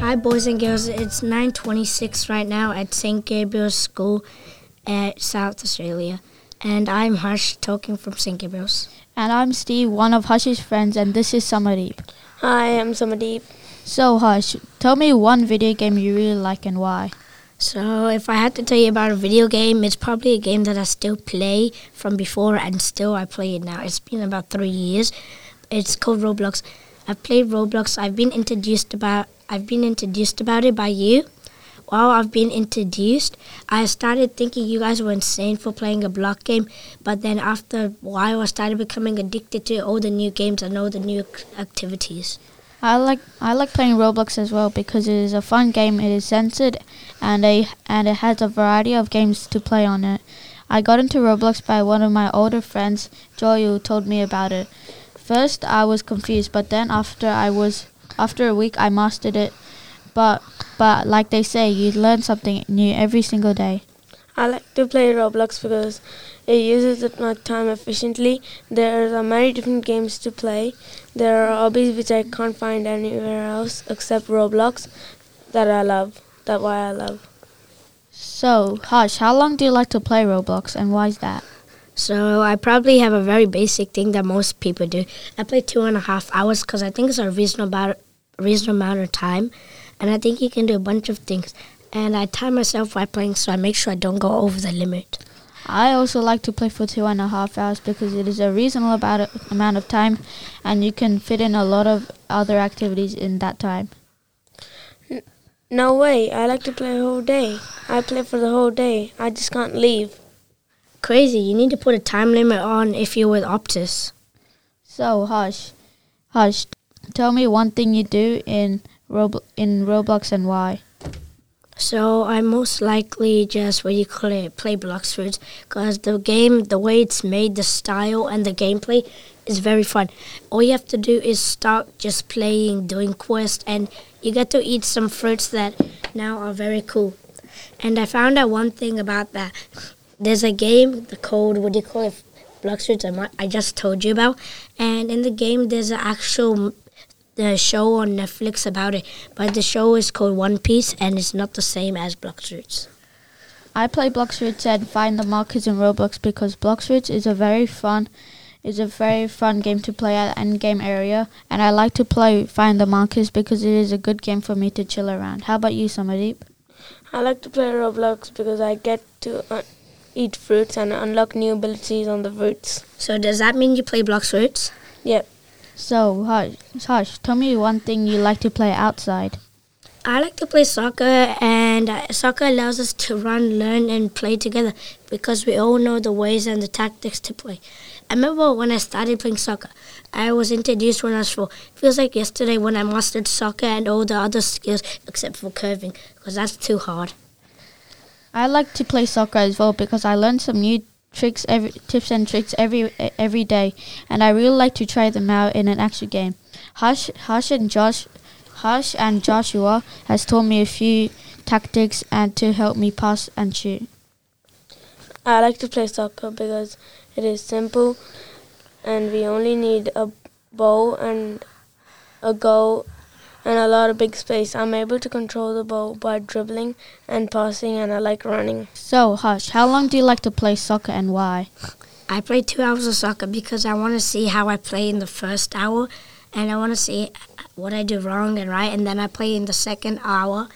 Hi, boys and girls. It's 9:26 right now at St. Gabriel's School at South Australia, and I'm Harsh, talking from St. Gabriel's. And I'm Steve, one of Hush's friends, and this is Summerdeep. Hi, I'm Summerdeep. So, Hush, tell me one video game you really like and why. So, if I had to tell you about a video game, it's probably a game that I still play from before, and still I play it now. It's been about three years. It's called Roblox. I've played Roblox. I've been introduced about I've been introduced about it by you. While I've been introduced, I started thinking you guys were insane for playing a block game. But then after a while, I started becoming addicted to all the new games and all the new activities. I like I like playing Roblox as well because it is a fun game. It is censored, and a and it has a variety of games to play on it. I got into Roblox by one of my older friends, Joy, who told me about it. First, I was confused, but then after I was after a week, I mastered it. But but like they say, you learn something new every single day. I like to play Roblox because it uses my time efficiently. There are many different games to play. There are hobbies which I can't find anywhere else except Roblox that I love. That's why I love. So, Hush, how long do you like to play Roblox and why is that? So I probably have a very basic thing that most people do. I play two and a half hours because I think it's a reasonable reasonable amount of time, and I think you can do a bunch of things. And I time myself while playing, so I make sure I don't go over the limit. I also like to play for two and a half hours because it is a reasonable about amount of time, and you can fit in a lot of other activities in that time. No way! I like to play a whole day. I play for the whole day. I just can't leave. Crazy! You need to put a time limit on if you're with Optus. So hush, hush. Tell me one thing you do in Rob- in Roblox and why. So I most likely just what you call it play Blox Fruits because the game, the way it's made, the style and the gameplay is very fun. All you have to do is start just playing, doing quests, and you get to eat some fruits that now are very cool. And I found out one thing about that. There's a game, the code, what do you call it? Blox Fruits, I just told you about. And in the game, there's an actual the show on Netflix about it, but the show is called One Piece and it's not the same as Blox Fruits. I play Blox Fruits and find the markers in Roblox because Blox Fruits is a very fun is a very fun game to play at end game area and I like to play find the markers because it is a good game for me to chill around. How about you, Summerdeep? I like to play Roblox because I get to uh, eat fruits and unlock new abilities on the fruits. So does that mean you play Blox Fruits? Yep. So, Hush, Hush, tell me one thing you like to play outside. I like to play soccer, and uh, soccer allows us to run, learn, and play together because we all know the ways and the tactics to play. I remember when I started playing soccer, I was introduced when I was four. It feels like yesterday when I mastered soccer and all the other skills except for curving because that's too hard. I like to play soccer as well because I learned some new tricks every tips and tricks every every day, and I really like to try them out in an actual game. Hush, Hush and Josh, Hush and Joshua has taught me a few tactics and to help me pass and shoot. I like to play soccer because it is simple, and we only need a ball and a goal and a lot of big space. I'm able to control the ball by dribbling and passing, and I like running. So, Hush, how long do you like to play soccer and why? I play two hours of soccer because I want to see how I play in the first hour, and I want to see what I do wrong and right, and then I play in the second hour.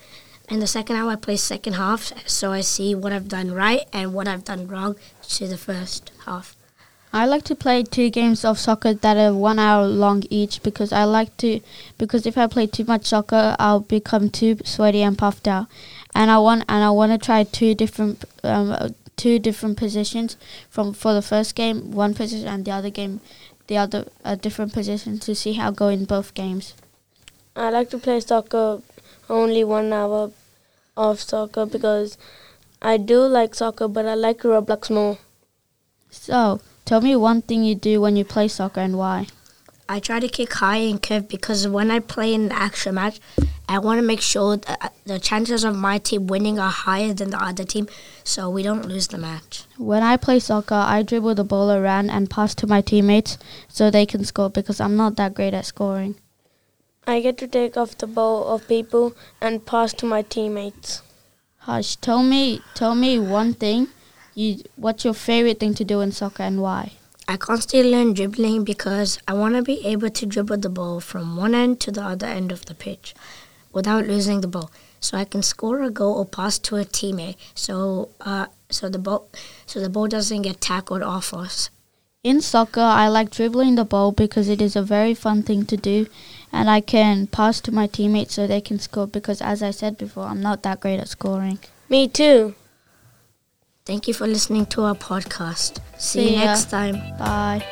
In the second hour, I play second half, so I see what I've done right and what I've done wrong to the first half. I like to play two games of soccer that are one hour long each because I like to because if I play too much soccer I'll become too sweaty and puffed out and I want and I want to try two different um, two different positions from for the first game one position and the other game the other a different position to see how I go in both games. I like to play soccer only one hour of soccer because I do like soccer but I like Roblox more. So Tell me one thing you do when you play soccer and why. I try to kick high and curve because when I play in the actual match, I want to make sure that uh, the chances of my team winning are higher than the other team so we don't lose the match. When I play soccer, I dribble the ball around and pass to my teammates so they can score because I'm not that great at scoring. I get to take off the ball of people and pass to my teammates. Hush, tell me, tell me one thing. You, what's your favorite thing to do in soccer and why? I constantly learn dribbling because I want to be able to dribble the ball from one end to the other end of the pitch without losing the ball. So I can score a goal or pass to a teammate. So uh, so the ball so the ball doesn't get tackled off us. In soccer, I like dribbling the ball because it is a very fun thing to do, and I can pass to my teammates so they can score because, as I said before, I'm not that great at scoring. Me too. Thank you for listening to our podcast. See, See you ya. next time. Bye.